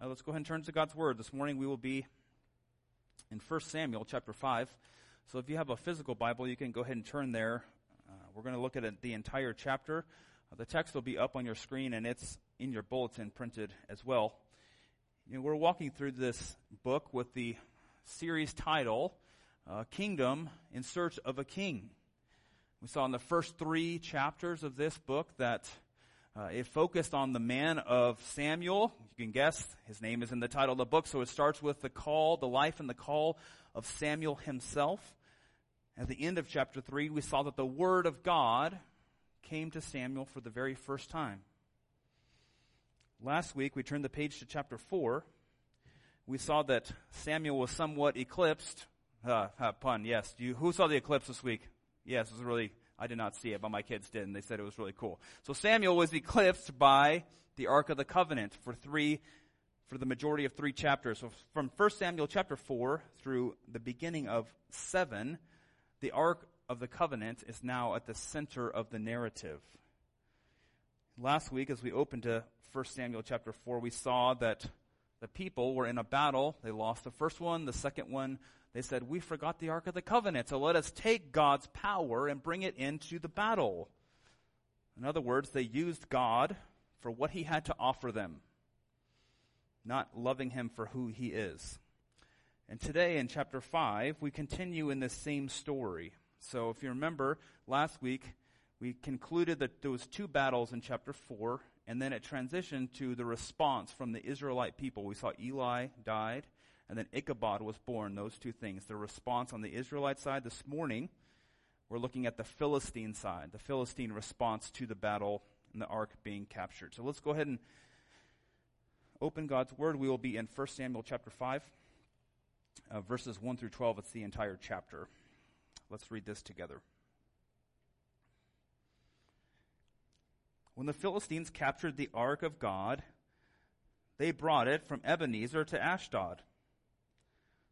Uh, let's go ahead and turn to God's Word. This morning we will be in 1 Samuel chapter 5. So if you have a physical Bible, you can go ahead and turn there. Uh, we're going to look at it, the entire chapter. Uh, the text will be up on your screen and it's in your bulletin printed as well. You know, we're walking through this book with the series title, uh, Kingdom in Search of a King. We saw in the first three chapters of this book that uh, it focused on the man of Samuel. You can guess his name is in the title of the book, so it starts with the call, the life and the call of Samuel himself. At the end of chapter 3, we saw that the Word of God came to Samuel for the very first time. Last week, we turned the page to chapter 4. We saw that Samuel was somewhat eclipsed. Uh, pun, yes. You, who saw the eclipse this week? Yes, it was really I did not see it, but my kids did, and they said it was really cool. So Samuel was eclipsed by the Ark of the Covenant for three, for the majority of three chapters. So from 1 Samuel chapter 4 through the beginning of 7, the Ark of the Covenant is now at the center of the narrative. Last week, as we opened to 1 Samuel chapter 4, we saw that the people were in a battle. They lost the first one, the second one they said, We forgot the Ark of the Covenant, so let us take God's power and bring it into the battle. In other words, they used God for what he had to offer them, not loving him for who he is. And today in chapter 5, we continue in this same story. So if you remember, last week we concluded that there was two battles in chapter 4, and then it transitioned to the response from the Israelite people. We saw Eli died, and then Ichabod was born, those two things. The response on the Israelite side this morning, we're looking at the Philistine side, the Philistine response to the battle and the ark being captured. So let's go ahead and open God's Word. We will be in 1 Samuel chapter 5, uh, verses 1 through 12. It's the entire chapter. Let's read this together. When the Philistines captured the ark of God, they brought it from Ebenezer to Ashdod.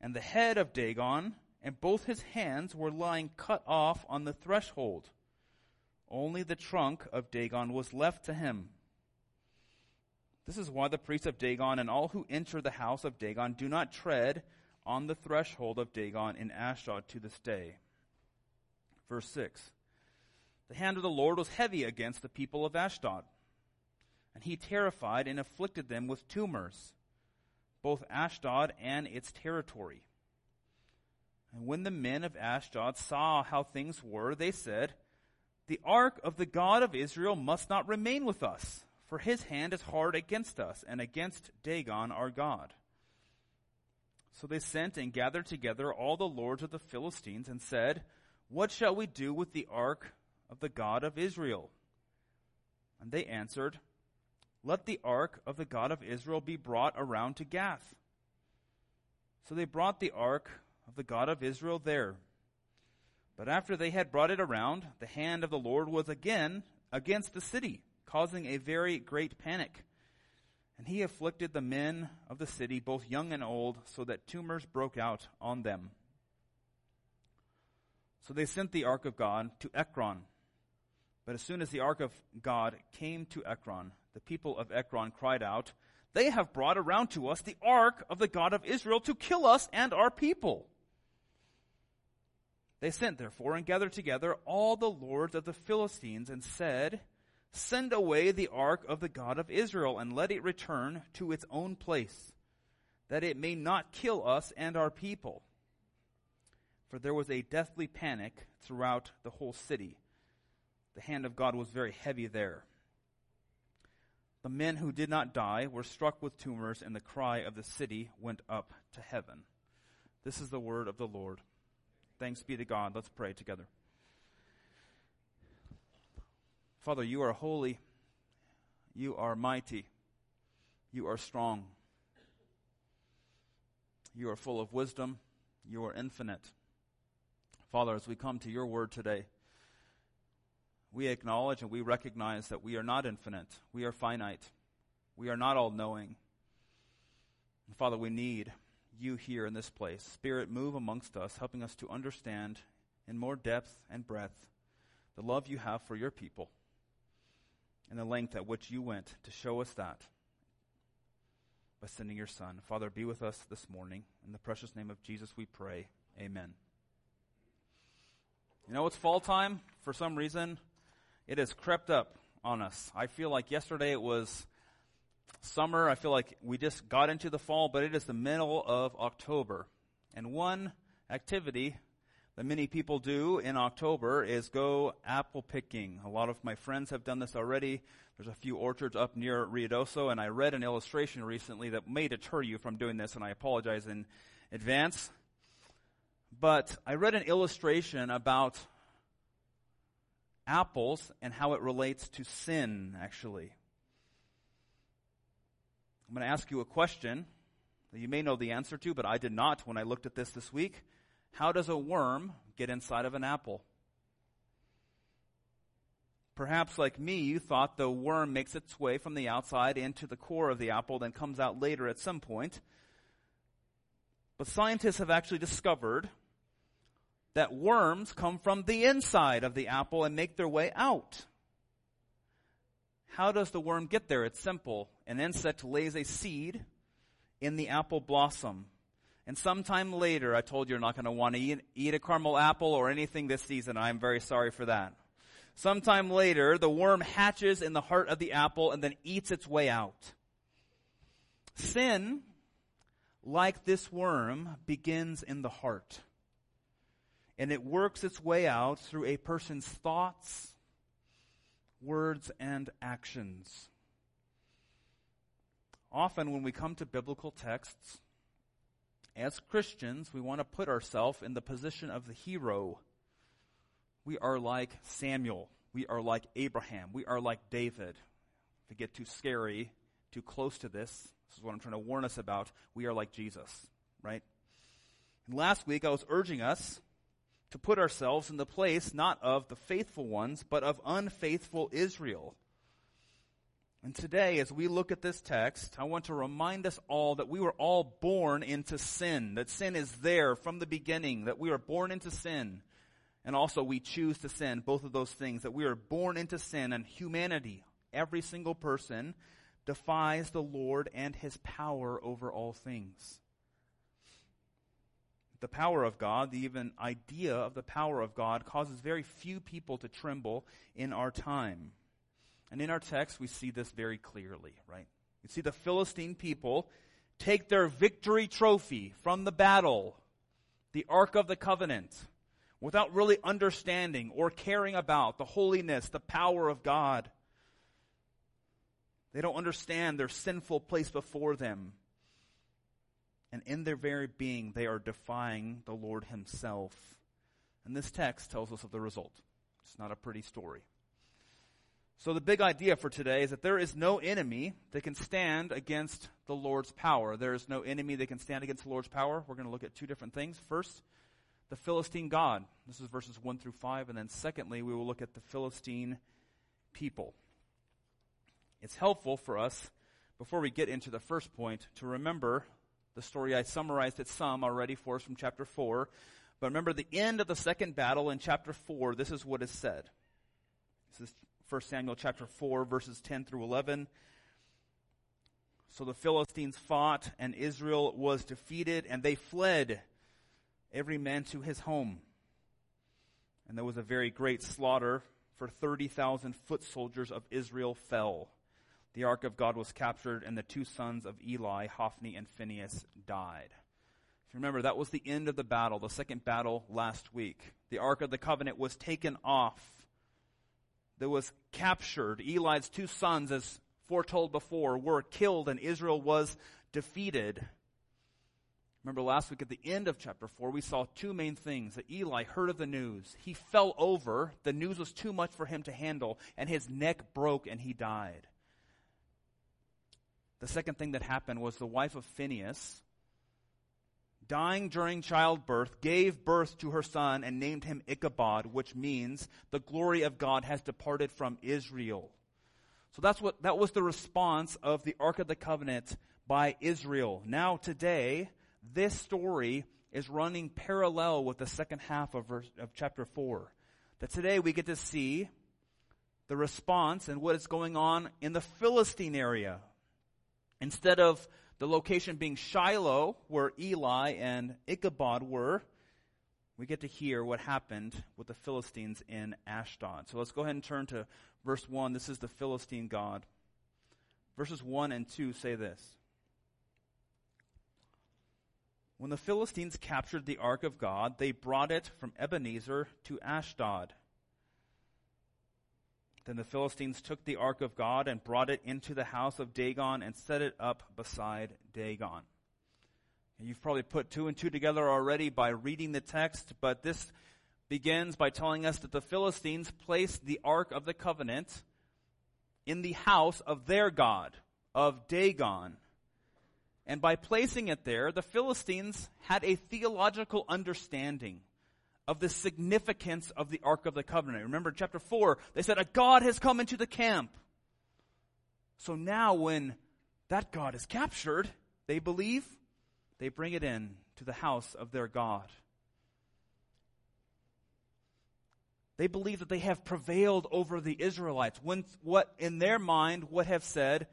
and the head of Dagon and both his hands were lying cut off on the threshold. Only the trunk of Dagon was left to him. This is why the priests of Dagon and all who enter the house of Dagon do not tread on the threshold of Dagon in Ashdod to this day. Verse 6. The hand of the Lord was heavy against the people of Ashdod, and he terrified and afflicted them with tumors both Ashdod and its territory. And when the men of Ashdod saw how things were, they said, The ark of the God of Israel must not remain with us, for his hand is hard against us and against Dagon our God. So they sent and gathered together all the lords of the Philistines and said, What shall we do with the ark of the God of Israel? And they answered, let the ark of the God of Israel be brought around to Gath. So they brought the ark of the God of Israel there. But after they had brought it around, the hand of the Lord was again against the city, causing a very great panic. And he afflicted the men of the city, both young and old, so that tumors broke out on them. So they sent the ark of God to Ekron. But as soon as the ark of God came to Ekron, the people of Ekron cried out, They have brought around to us the ark of the God of Israel to kill us and our people. They sent therefore and gathered together all the lords of the Philistines and said, Send away the ark of the God of Israel and let it return to its own place, that it may not kill us and our people. For there was a deathly panic throughout the whole city. The hand of God was very heavy there. The men who did not die were struck with tumors, and the cry of the city went up to heaven. This is the word of the Lord. Thanks be to God. Let's pray together. Father, you are holy. You are mighty. You are strong. You are full of wisdom. You are infinite. Father, as we come to your word today, we acknowledge and we recognize that we are not infinite. We are finite. We are not all knowing. Father, we need you here in this place. Spirit, move amongst us, helping us to understand in more depth and breadth the love you have for your people and the length at which you went to show us that by sending your Son. Father, be with us this morning. In the precious name of Jesus, we pray. Amen. You know, it's fall time. For some reason, it has crept up on us. I feel like yesterday it was summer. I feel like we just got into the fall, but it is the middle of October. And one activity that many people do in October is go apple picking. A lot of my friends have done this already. There's a few orchards up near Ruidoso, and I read an illustration recently that may deter you from doing this, and I apologize in advance. But I read an illustration about apples and how it relates to sin, actually. I'm going to ask you a question that you may know the answer to, but I did not when I looked at this this week. How does a worm get inside of an apple? Perhaps, like me, you thought the worm makes its way from the outside into the core of the apple, then comes out later at some point. But scientists have actually discovered that worms come from the inside of the apple and make their way out. How does the worm get there? It's simple. An insect lays a seed in the apple blossom. And sometime later, I told you you're not going to want to eat, eat, a caramel apple or anything this season. I'm very sorry for that. Sometime later, the worm hatches in the heart of the apple and then eats its way out. Sin, like this worm, begins in the heart. And it works its way out through a person's thoughts, words, and actions. Often, when we come to biblical texts, as Christians, we want to put ourselves in the position of the hero. We are like Samuel. We are like Abraham. We are like David. If we get too scary, too close to this, this is what I'm trying to warn us about. We are like Jesus, right? And last week, I was urging us to put ourselves in the place not of the faithful ones, but of unfaithful Israel. And today, as we look at this text, I want to remind us all that we were all born into sin, that sin is there from the beginning, that we are born into sin, and also we choose to sin, both of those things, that we are born into sin, and humanity, every single person, defies the Lord and his power over all things the power of God, the even idea of the power of God, causes very few people to tremble in our time. And in our text, we see this very clearly, right? You see the Philistine people take their victory trophy from the battle, the Ark of the Covenant, without really understanding or caring about the holiness, the power of God. They don't understand their sinful place before them and in their very being, they are defying the Lord Himself. And this text tells us of the result. It's not a pretty story. So the big idea for today is that there is no enemy that can stand against the Lord's power. There is no enemy that can stand against the Lord's power. We're going to look at two different things. First, the Philistine God. This is verses 1 through 5. And then secondly, we will look at the Philistine people. It's helpful for us, before we get into the first point, to remember the story I summarized it some already for us from chapter 4. But remember the end of the second battle in chapter 4, this is what is said. This is 1 Samuel chapter 4, verses 10 through 11. So the Philistines fought, and Israel was defeated, and they fled, every man to his home. And there was a very great slaughter, for 30,000 foot soldiers of Israel fell the ark of God was captured, and the two sons of Eli, Hophni and Phinehas, died. If you remember, that was the end of the battle, the second battle last week. The ark of the covenant was taken off. That was captured. Eli's two sons, as foretold before, were killed, and Israel was defeated. Remember last week at the end of chapter 4, we saw two main things. That Eli heard of the news. He fell over. The news was too much for him to handle, and his neck broke and he died. The second thing that happened was the wife of Phineas, dying during childbirth, gave birth to her son and named him Ichabod, which means the glory of God has departed from Israel. So that's what, that was the response of the Ark of the Covenant by Israel. Now today, this story is running parallel with the second half of, verse, of chapter 4. That today we get to see the response and what is going on in the Philistine area. Instead of the location being Shiloh, where Eli and Ichabod were, we get to hear what happened with the Philistines in Ashdod. So let's go ahead and turn to verse 1. This is the Philistine God. Verses 1 and 2 say this. When the Philistines captured the ark of God, they brought it from Ebenezer to Ashdod. Then the Philistines took the ark of God and brought it into the house of Dagon and set it up beside Dagon. And you've probably put two and two together already by reading the text, but this begins by telling us that the Philistines placed the ark of the covenant in the house of their god, of Dagon. And by placing it there, the Philistines had a theological understanding of the significance of the Ark of the Covenant. Remember chapter 4, they said, a God has come into the camp. So now when that God is captured, they believe, they bring it in to the house of their God. They believe that they have prevailed over the Israelites. When what in their mind would have said,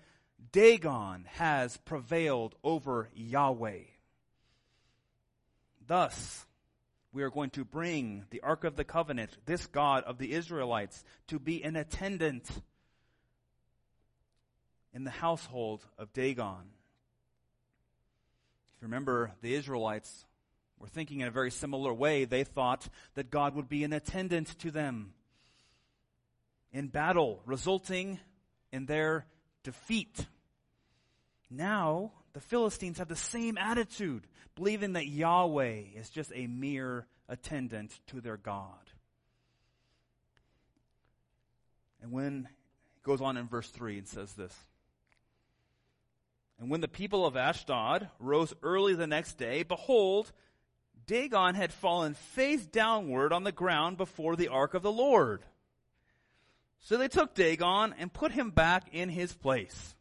Dagon has prevailed over Yahweh. Thus, we are going to bring the Ark of the Covenant, this God of the Israelites, to be an attendant in the household of Dagon. If you remember, the Israelites were thinking in a very similar way. They thought that God would be an attendant to them in battle, resulting in their defeat. Now, the Philistines have the same attitude, believing that Yahweh is just a mere attendant to their God. And when it goes on in verse 3 and says this And when the people of Ashdod rose early the next day, behold, Dagon had fallen face downward on the ground before the ark of the Lord. So they took Dagon and put him back in his place.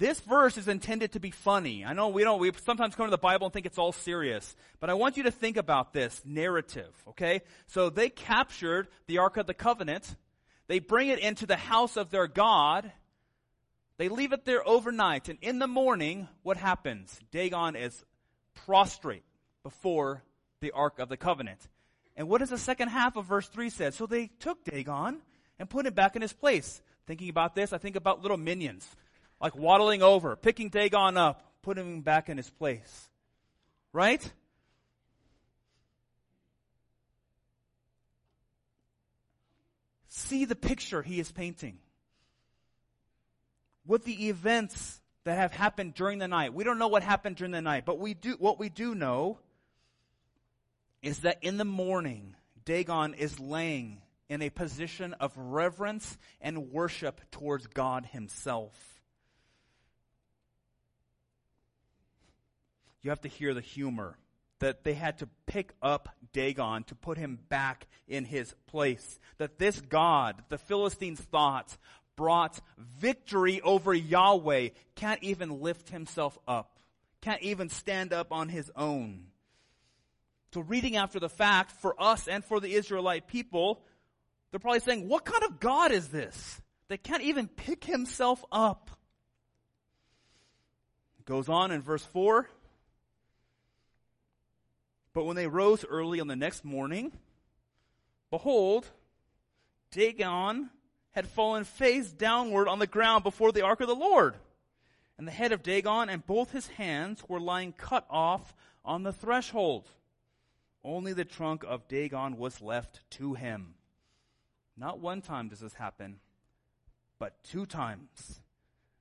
This verse is intended to be funny. I know we don't, we sometimes come to the Bible and think it's all serious, but I want you to think about this narrative, okay? So they captured the Ark of the Covenant. They bring it into the house of their God. They leave it there overnight, and in the morning, what happens? Dagon is prostrate before the Ark of the Covenant. And what does the second half of verse 3 say? So they took Dagon and put him back in his place. Thinking about this, I think about little minions like waddling over, picking Dagon up, putting him back in his place. Right? See the picture he is painting. With the events that have happened during the night. We don't know what happened during the night, but we do, what we do know is that in the morning, Dagon is laying in a position of reverence and worship towards God himself. You have to hear the humor that they had to pick up Dagon to put him back in his place. That this God, the Philistines thought, brought victory over Yahweh, can't even lift himself up, can't even stand up on his own. So reading after the fact, for us and for the Israelite people, they're probably saying, what kind of God is this? That can't even pick himself up. It goes on in verse 4. But when they rose early on the next morning, behold, Dagon had fallen face downward on the ground before the ark of the Lord. And the head of Dagon and both his hands were lying cut off on the threshold. Only the trunk of Dagon was left to him. Not one time does this happen, but two times.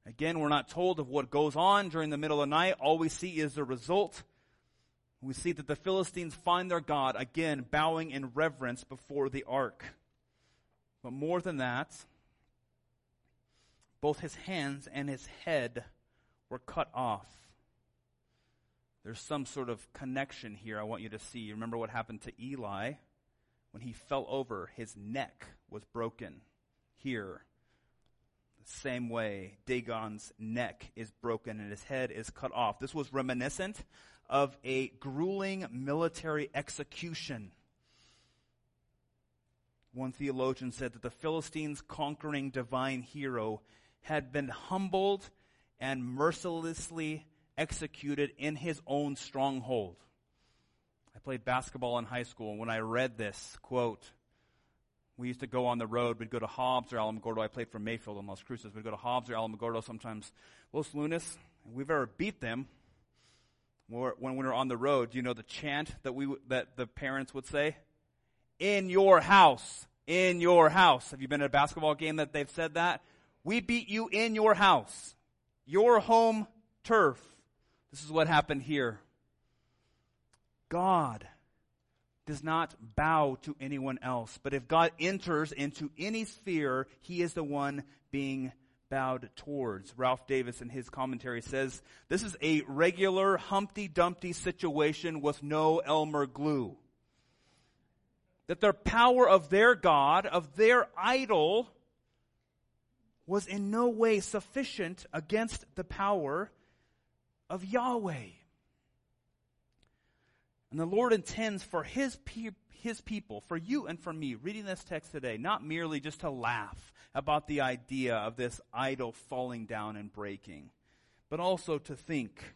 Again, we're not told of what goes on during the middle of the night. All we see is the result we see that the Philistines find their God again bowing in reverence before the ark. But more than that, both his hands and his head were cut off. There's some sort of connection here I want you to see. Remember what happened to Eli? When he fell over, his neck was broken. Here, the same way, Dagon's neck is broken and his head is cut off. This was reminiscent of a grueling military execution. One theologian said that the Philistines' conquering divine hero had been humbled and mercilessly executed in his own stronghold. I played basketball in high school, and when I read this quote, we used to go on the road. We'd go to Hobbs or Alamogordo. I played for Mayfield on Las Cruces. We'd go to Hobbs or Alamogordo sometimes. Los Lunas, we've ever beat them. When we were on the road, do you know the chant that we that the parents would say, "In your house, in your house." Have you been at a basketball game that they've said that? We beat you in your house, your home turf. This is what happened here. God does not bow to anyone else, but if God enters into any sphere, he is the one being bowed towards. Ralph Davis in his commentary says, this is a regular Humpty Dumpty situation with no Elmer glue. That the power of their God, of their idol, was in no way sufficient against the power of Yahweh. And the Lord intends for His, pe- His people, for you and for me, reading this text today, not merely just to laugh about the idea of this idol falling down and breaking, but also to think.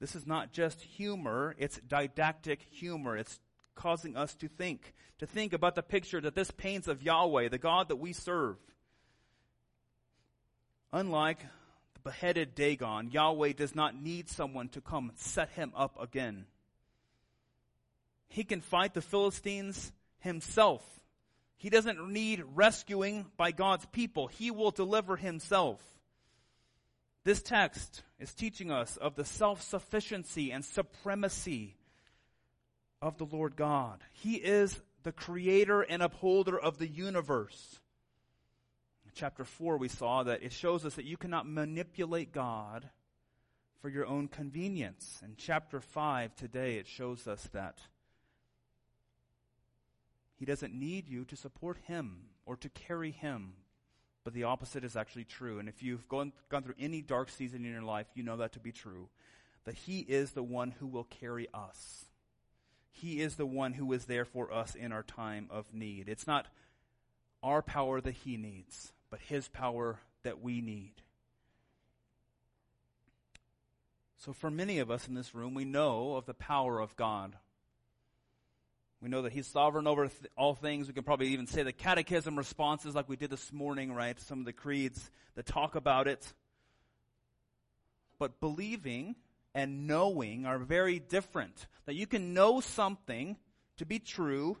This is not just humor, it's didactic humor. It's causing us to think, to think about the picture that this paints of Yahweh, the God that we serve. Unlike beheaded Dagon, Yahweh does not need someone to come set him up again. He can fight the Philistines himself. He doesn't need rescuing by God's people. He will deliver himself. This text is teaching us of the self-sufficiency and supremacy of the Lord God. He is the creator and upholder of the universe chapter 4, we saw that it shows us that you cannot manipulate God for your own convenience. In chapter 5 today, it shows us that He doesn't need you to support Him or to carry Him. But the opposite is actually true. And if you've gone, gone through any dark season in your life, you know that to be true. That He is the one who will carry us. He is the one who is there for us in our time of need. It's not our power that He needs but His power that we need. So, for many of us in this room, we know of the power of God. We know that He's sovereign over th- all things. We can probably even say the catechism responses like we did this morning, right? Some of the creeds that talk about it. But believing and knowing are very different. That you can know something to be true,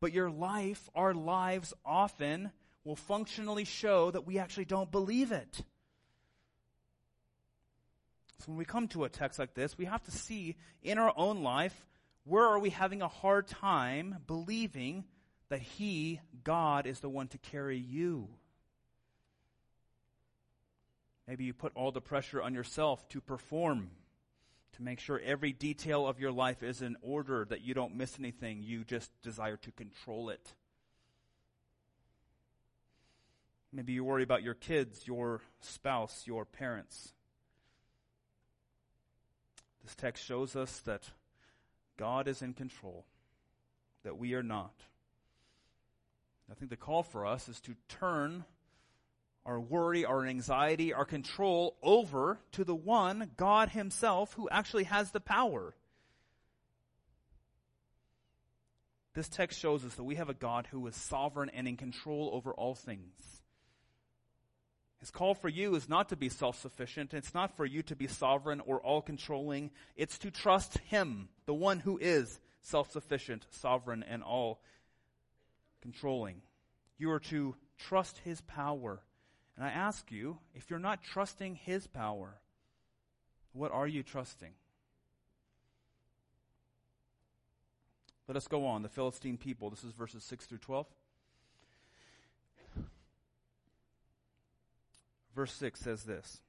but your life, our lives often will functionally show that we actually don't believe it. So when we come to a text like this, we have to see in our own life where are we having a hard time believing that He, God, is the one to carry you. Maybe you put all the pressure on yourself to perform, to make sure every detail of your life is in order, that you don't miss anything. You just desire to control it. Maybe you worry about your kids, your spouse, your parents. This text shows us that God is in control, that we are not. I think the call for us is to turn our worry, our anxiety, our control over to the one, God Himself, who actually has the power. This text shows us that we have a God who is sovereign and in control over all things. His call for you is not to be self-sufficient. It's not for you to be sovereign or all-controlling. It's to trust Him, the one who is self-sufficient, sovereign, and all-controlling. You are to trust His power. And I ask you, if you're not trusting His power, what are you trusting? Let us go on. The Philistine people. This is verses 6 through 12. Verse 6 says this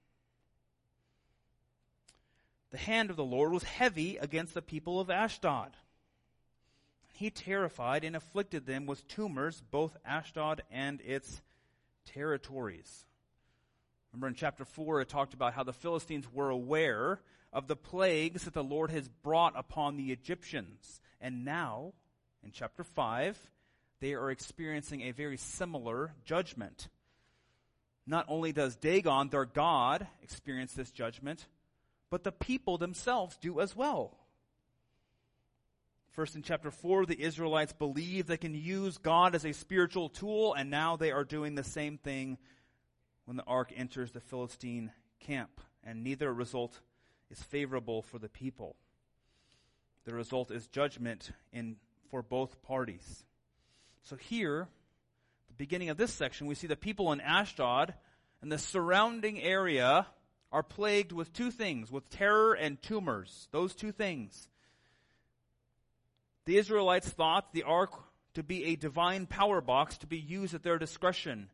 the hand of the Lord was heavy against the people of Ashdod. He terrified and afflicted them with tumors, both Ashdod and its territories. Remember in chapter 4, it talked about how the Philistines were aware of the plagues that the Lord has brought upon the Egyptians. And now, in chapter 5, they are experiencing a very similar judgment. Not only does Dagon, their God, experience this judgment, but the people themselves do as well. First in chapter 4, the Israelites believe they can use God as a spiritual tool, and now they are doing the same thing when the ark enters the Philistine camp, and neither result is favorable for the people. The result is judgment in, for both parties. So here, beginning of this section, we see the people in Ashdod and the surrounding area are plagued with two things, with terror and tumors. Those two things. The Israelites thought the ark to be a divine power box to be used at their discretion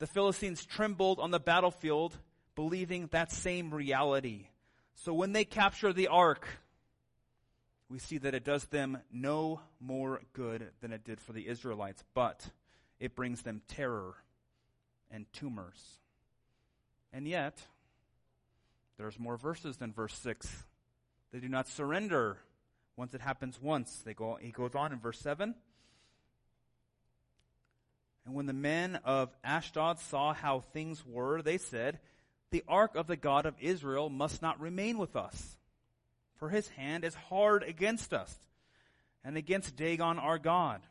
the Philistines trembled on the battlefield, believing that same reality. So when they capture the ark, we see that it does them no more good than it did for the Israelites, but it brings them terror and tumors. And yet, there's more verses than verse 6. They do not surrender once it happens once. They go, he goes on in verse 7. And when the men of Ashdod saw how things were, they said, The ark of the God of Israel must not remain with us, for his hand is hard against us and against Dagon our God.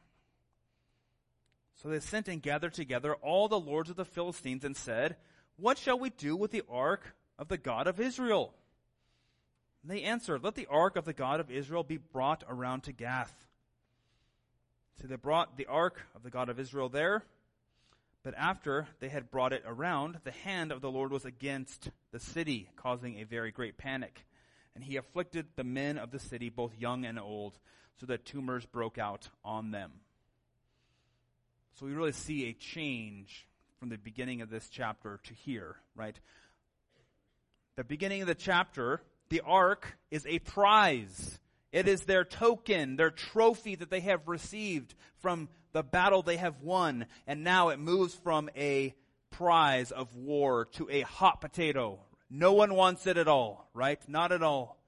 So they sent and gathered together all the lords of the Philistines and said, What shall we do with the ark of the God of Israel? And they answered, Let the ark of the God of Israel be brought around to Gath. So they brought the ark of the God of Israel there. But after they had brought it around, the hand of the Lord was against the city, causing a very great panic. And he afflicted the men of the city, both young and old, so that tumors broke out on them. So we really see a change from the beginning of this chapter to here, right? The beginning of the chapter, the ark is a prize. It is their token, their trophy that they have received from the battle they have won. And now it moves from a prize of war to a hot potato. No one wants it at all, right? Not at all.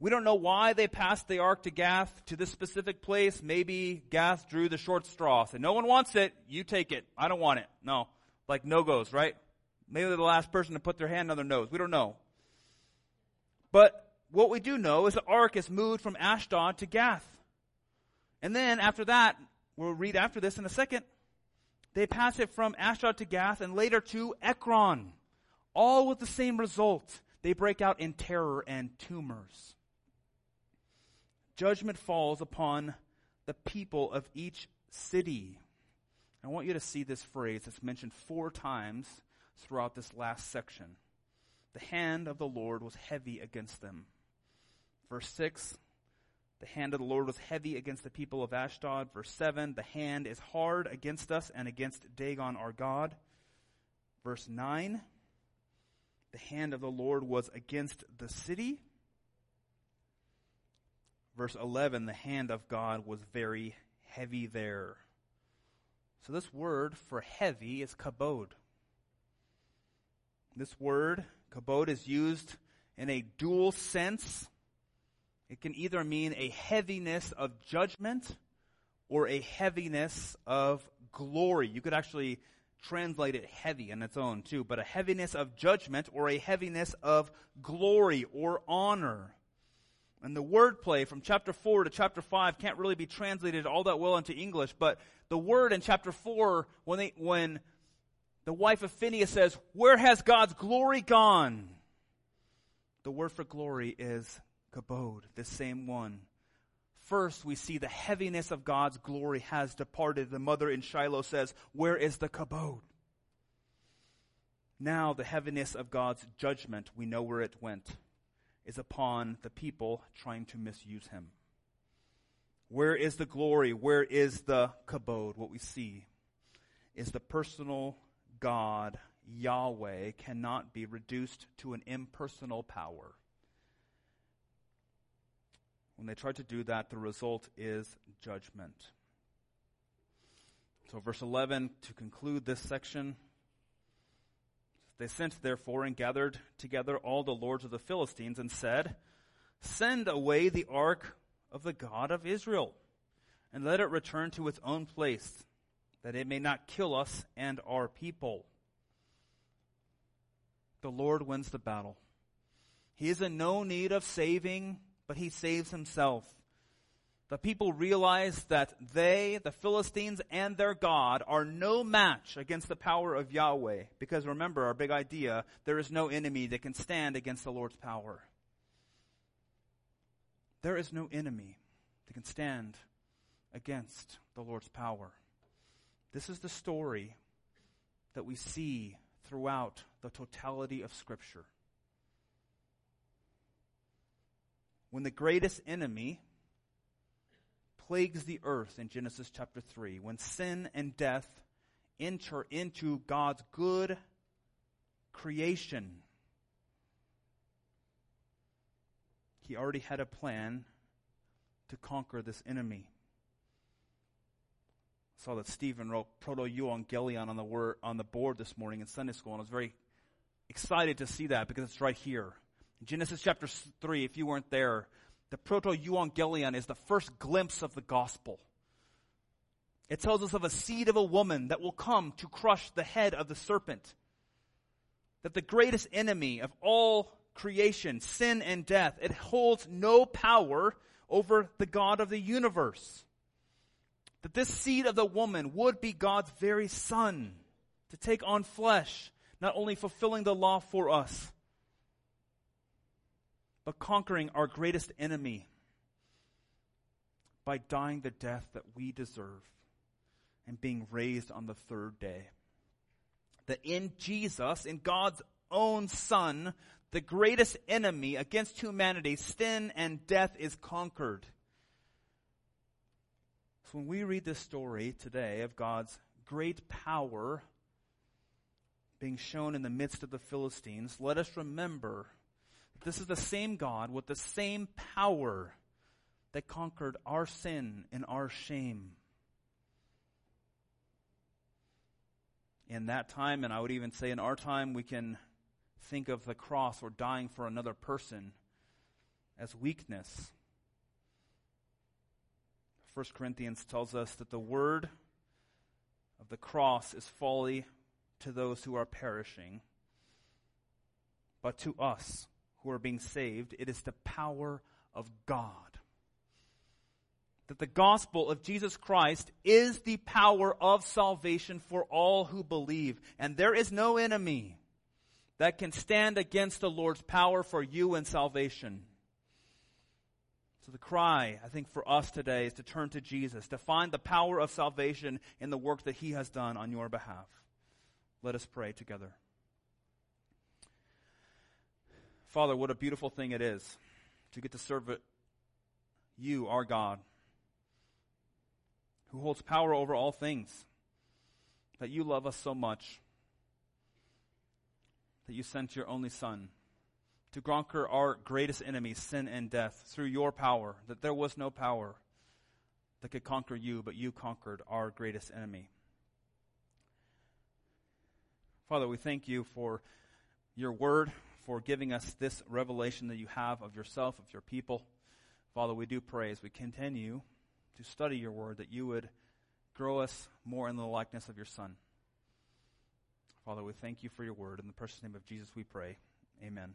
We don't know why they passed the ark to Gath to this specific place. Maybe Gath drew the short straw. Said, no one wants it. You take it. I don't want it. No. Like no goes, right? Maybe they're the last person to put their hand on their nose. We don't know. But what we do know is the ark is moved from Ashdod to Gath. And then after that, we'll read after this in a second, they pass it from Ashdod to Gath and later to Ekron. All with the same result. They break out in terror and tumors. Judgment falls upon the people of each city. I want you to see this phrase that's mentioned four times throughout this last section. The hand of the Lord was heavy against them. Verse 6, the hand of the Lord was heavy against the people of Ashdod. Verse 7, the hand is hard against us and against Dagon our God. Verse 9, the hand of the Lord was against the city. Verse 11, the hand of God was very heavy there. So this word for heavy is kabod. This word, kabod, is used in a dual sense it can either mean a heaviness of judgment or a heaviness of glory. You could actually translate it heavy in its own too, but a heaviness of judgment or a heaviness of glory or honor. And the wordplay from chapter 4 to chapter 5 can't really be translated all that well into English, but the word in chapter 4, when, they, when the wife of Phineas says, Where has God's glory gone? The word for glory is kabod, the same one. First, we see the heaviness of God's glory has departed. The mother in Shiloh says, Where is the kabod? Now, the heaviness of God's judgment, we know where it went, is upon the people trying to misuse him. Where is the glory? Where is the kabod? What we see is the personal God Yahweh cannot be reduced to an impersonal power. When they try to do that, the result is judgment. So, verse 11, to conclude this section, they sent therefore and gathered together all the lords of the Philistines and said, Send away the ark of the God of Israel, and let it return to its own place, that it may not kill us and our people. The Lord wins the battle. He is in no need of saving, but he saves himself. The people realize that they, the Philistines, and their God are no match against the power of Yahweh. Because remember our big idea, there is no enemy that can stand against the Lord's power. There is no enemy that can stand against the Lord's power. This is the story that we see throughout the totality of Scripture. When the greatest enemy plagues the earth in Genesis chapter 3, when sin and death enter into God's good creation, He already had a plan to conquer this enemy. I saw that Stephen wrote Proto-Evangelion on the word on the board this morning in Sunday school, and I was very excited to see that because it's right here. In Genesis chapter 3, if you weren't there, the Proto-Evangelion is the first glimpse of the gospel. It tells us of a seed of a woman that will come to crush the head of the serpent. That the greatest enemy of all creation, sin and death, it holds no power over the God of the universe. That this seed of the woman would be God's very son to take on flesh, not only fulfilling the law for us, but conquering our greatest enemy by dying the death that we deserve and being raised on the third day. That in Jesus, in God's own Son, the greatest enemy against humanity, sin and death, is conquered. So when we read this story today of God's great power being shown in the midst of the Philistines, let us remember this is the same God with the same power that conquered our sin and our shame. In that time, and I would even say in our time, we can think of the cross or dying for another person as weakness. 1 Corinthians tells us that the word of the cross is folly to those who are perishing, but to us who are being saved, it is the power of God. That the gospel of Jesus Christ is the power of salvation for all who believe, and there is no enemy that can stand against the Lord's power for you and salvation. So the cry, I think, for us today is to turn to Jesus, to find the power of salvation in the work that he has done on your behalf. Let us pray together. Father, what a beautiful thing it is to get to serve you, our God, who holds power over all things, that you love us so much that you sent your only Son to conquer our greatest enemy, sin and death, through your power, that there was no power that could conquer you, but you conquered our greatest enemy. Father, we thank you for your word, for giving us this revelation that you have of yourself, of your people. Father, we do pray as we continue to study your word that you would grow us more in the likeness of your Son. Father, we thank you for your word. In the precious name of Jesus, we pray. Amen.